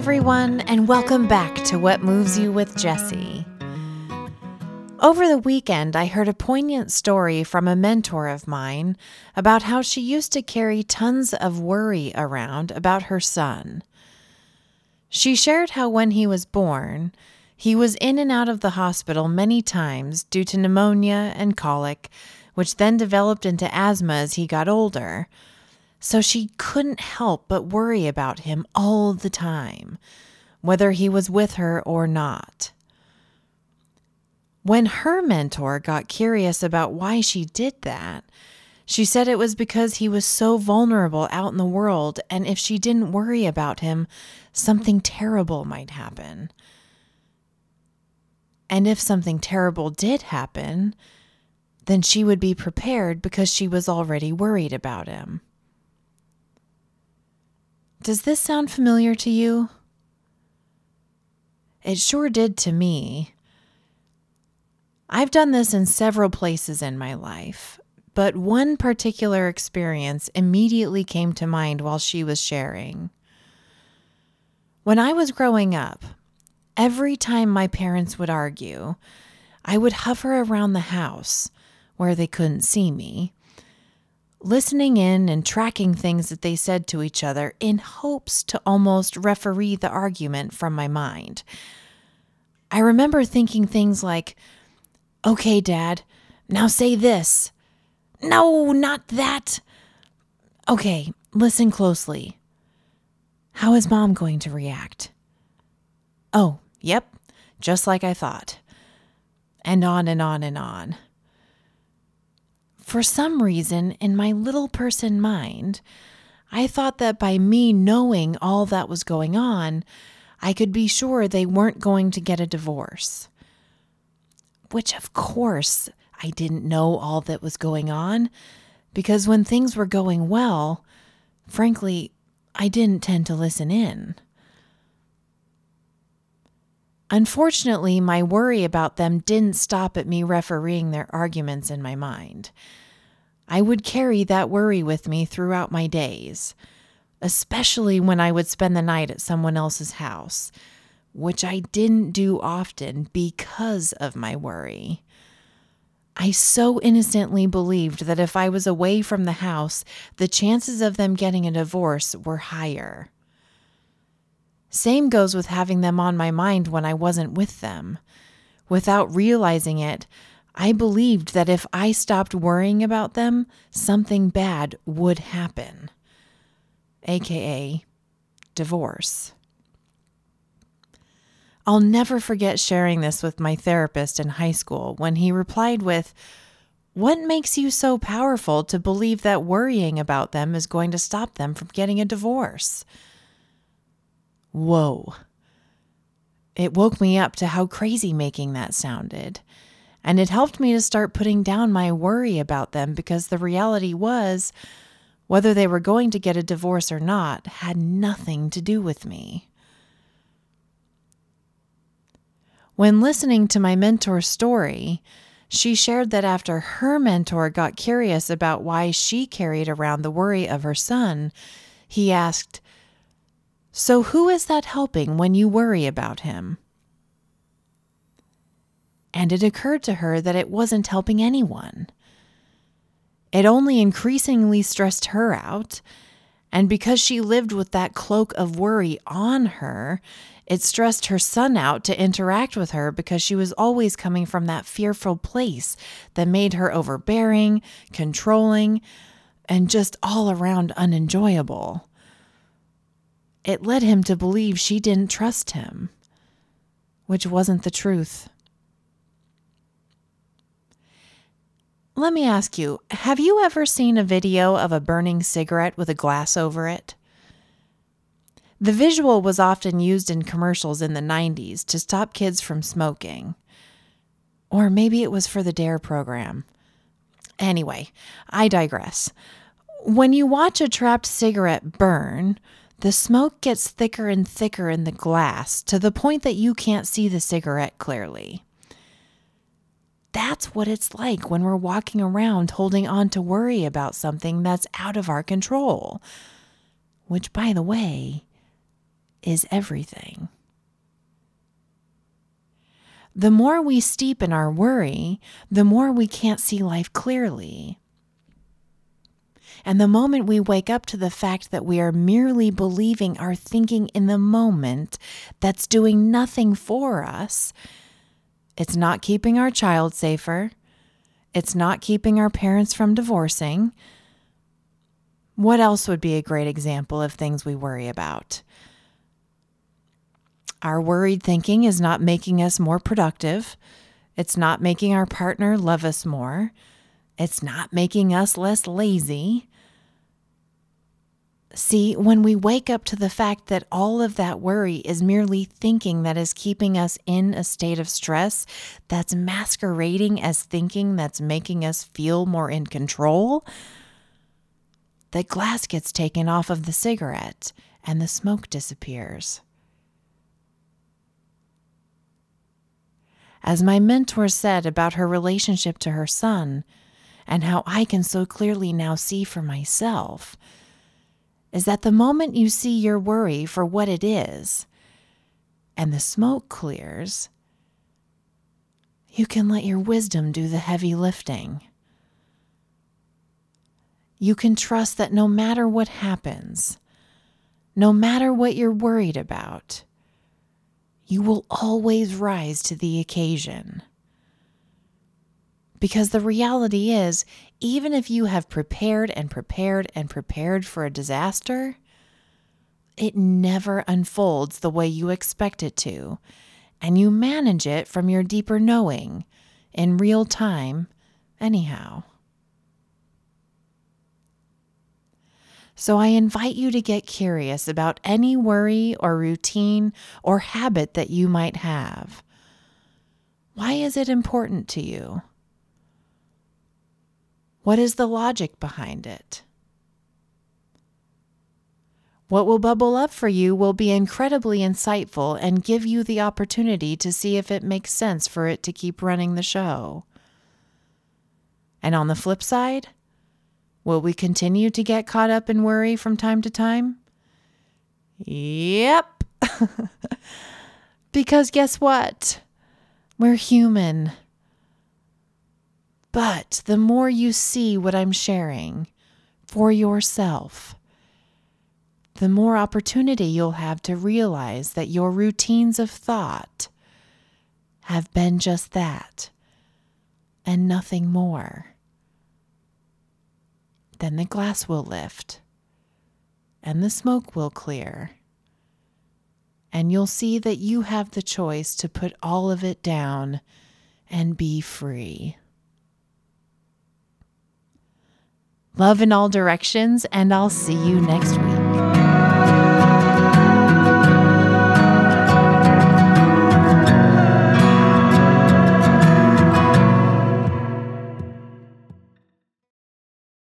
everyone, and welcome back to What Moves You with Jessie. Over the weekend, I heard a poignant story from a mentor of mine about how she used to carry tons of worry around about her son. She shared how when he was born, he was in and out of the hospital many times due to pneumonia and colic, which then developed into asthma as he got older. So she couldn't help but worry about him all the time, whether he was with her or not. When her mentor got curious about why she did that, she said it was because he was so vulnerable out in the world, and if she didn't worry about him, something terrible might happen. And if something terrible did happen, then she would be prepared because she was already worried about him. Does this sound familiar to you? It sure did to me. I've done this in several places in my life, but one particular experience immediately came to mind while she was sharing. When I was growing up, every time my parents would argue, I would hover around the house where they couldn't see me, listening in and tracking things that they said to each other in hopes to almost referee the argument from my mind. I remember thinking things like, Okay, Dad, now say this. No, not that. Okay, listen closely. How is Mom going to react? Oh, yep, just like I thought. And on and on and on. For some reason, in my little person mind, I thought that by me knowing all that was going on, I could be sure they weren't going to get a divorce which of course I didn't know all that was going on, because when things were going well, frankly, I didn't tend to listen in. Unfortunately, my worry about them didn't stop at me refereeing their arguments in my mind. I would carry that worry with me throughout my days, especially when I would spend the night at someone else's house which I didn't do often because of my worry. I so innocently believed that if I was away from the house, the chances of them getting a divorce were higher. Same goes with having them on my mind when I wasn't with them. Without realizing it, I believed that if I stopped worrying about them, something bad would happen, aka divorce. I'll never forget sharing this with my therapist in high school when he replied with, What makes you so powerful to believe that worrying about them is going to stop them from getting a divorce? Whoa. It woke me up to how crazy making that sounded. And it helped me to start putting down my worry about them because the reality was, whether they were going to get a divorce or not had nothing to do with me. When listening to my mentor's story, she shared that after her mentor got curious about why she carried around the worry of her son, he asked, So, who is that helping when you worry about him? And it occurred to her that it wasn't helping anyone. It only increasingly stressed her out. And because she lived with that cloak of worry on her, it stressed her son out to interact with her because she was always coming from that fearful place that made her overbearing, controlling, and just all around unenjoyable. It led him to believe she didn't trust him, which wasn't the truth. Let me ask you have you ever seen a video of a burning cigarette with a glass over it? The visual was often used in commercials in the 90s to stop kids from smoking. Or maybe it was for the DARE program. Anyway, I digress. When you watch a trapped cigarette burn, the smoke gets thicker and thicker in the glass to the point that you can't see the cigarette clearly. That's what it's like when we're walking around holding on to worry about something that's out of our control. Which, by the way, is everything. The more we steep in our worry, the more we can't see life clearly. And the moment we wake up to the fact that we are merely believing our thinking in the moment that's doing nothing for us, it's not keeping our child safer, it's not keeping our parents from divorcing. What else would be a great example of things we worry about? Our worried thinking is not making us more productive. It's not making our partner love us more. It's not making us less lazy. See, when we wake up to the fact that all of that worry is merely thinking that is keeping us in a state of stress, that's masquerading as thinking that's making us feel more in control, the glass gets taken off of the cigarette and the smoke disappears. As my mentor said about her relationship to her son, and how I can so clearly now see for myself is that the moment you see your worry for what it is and the smoke clears, you can let your wisdom do the heavy lifting. You can trust that no matter what happens, no matter what you're worried about, you will always rise to the occasion. Because the reality is, even if you have prepared and prepared and prepared for a disaster, it never unfolds the way you expect it to, and you manage it from your deeper knowing in real time, anyhow. So I invite you to get curious about any worry or routine or habit that you might have. Why is it important to you? What is the logic behind it? What will bubble up for you will be incredibly insightful and give you the opportunity to see if it makes sense for it to keep running the show. And on the flip side, will we continue to get caught up in worry from time to time? Yep. because guess what? We're human. But the more you see what I'm sharing for yourself, the more opportunity you'll have to realize that your routines of thought have been just that and nothing more. Then the glass will lift and the smoke will clear. And you'll see that you have the choice to put all of it down and be free. Love in all directions, and I'll see you next week.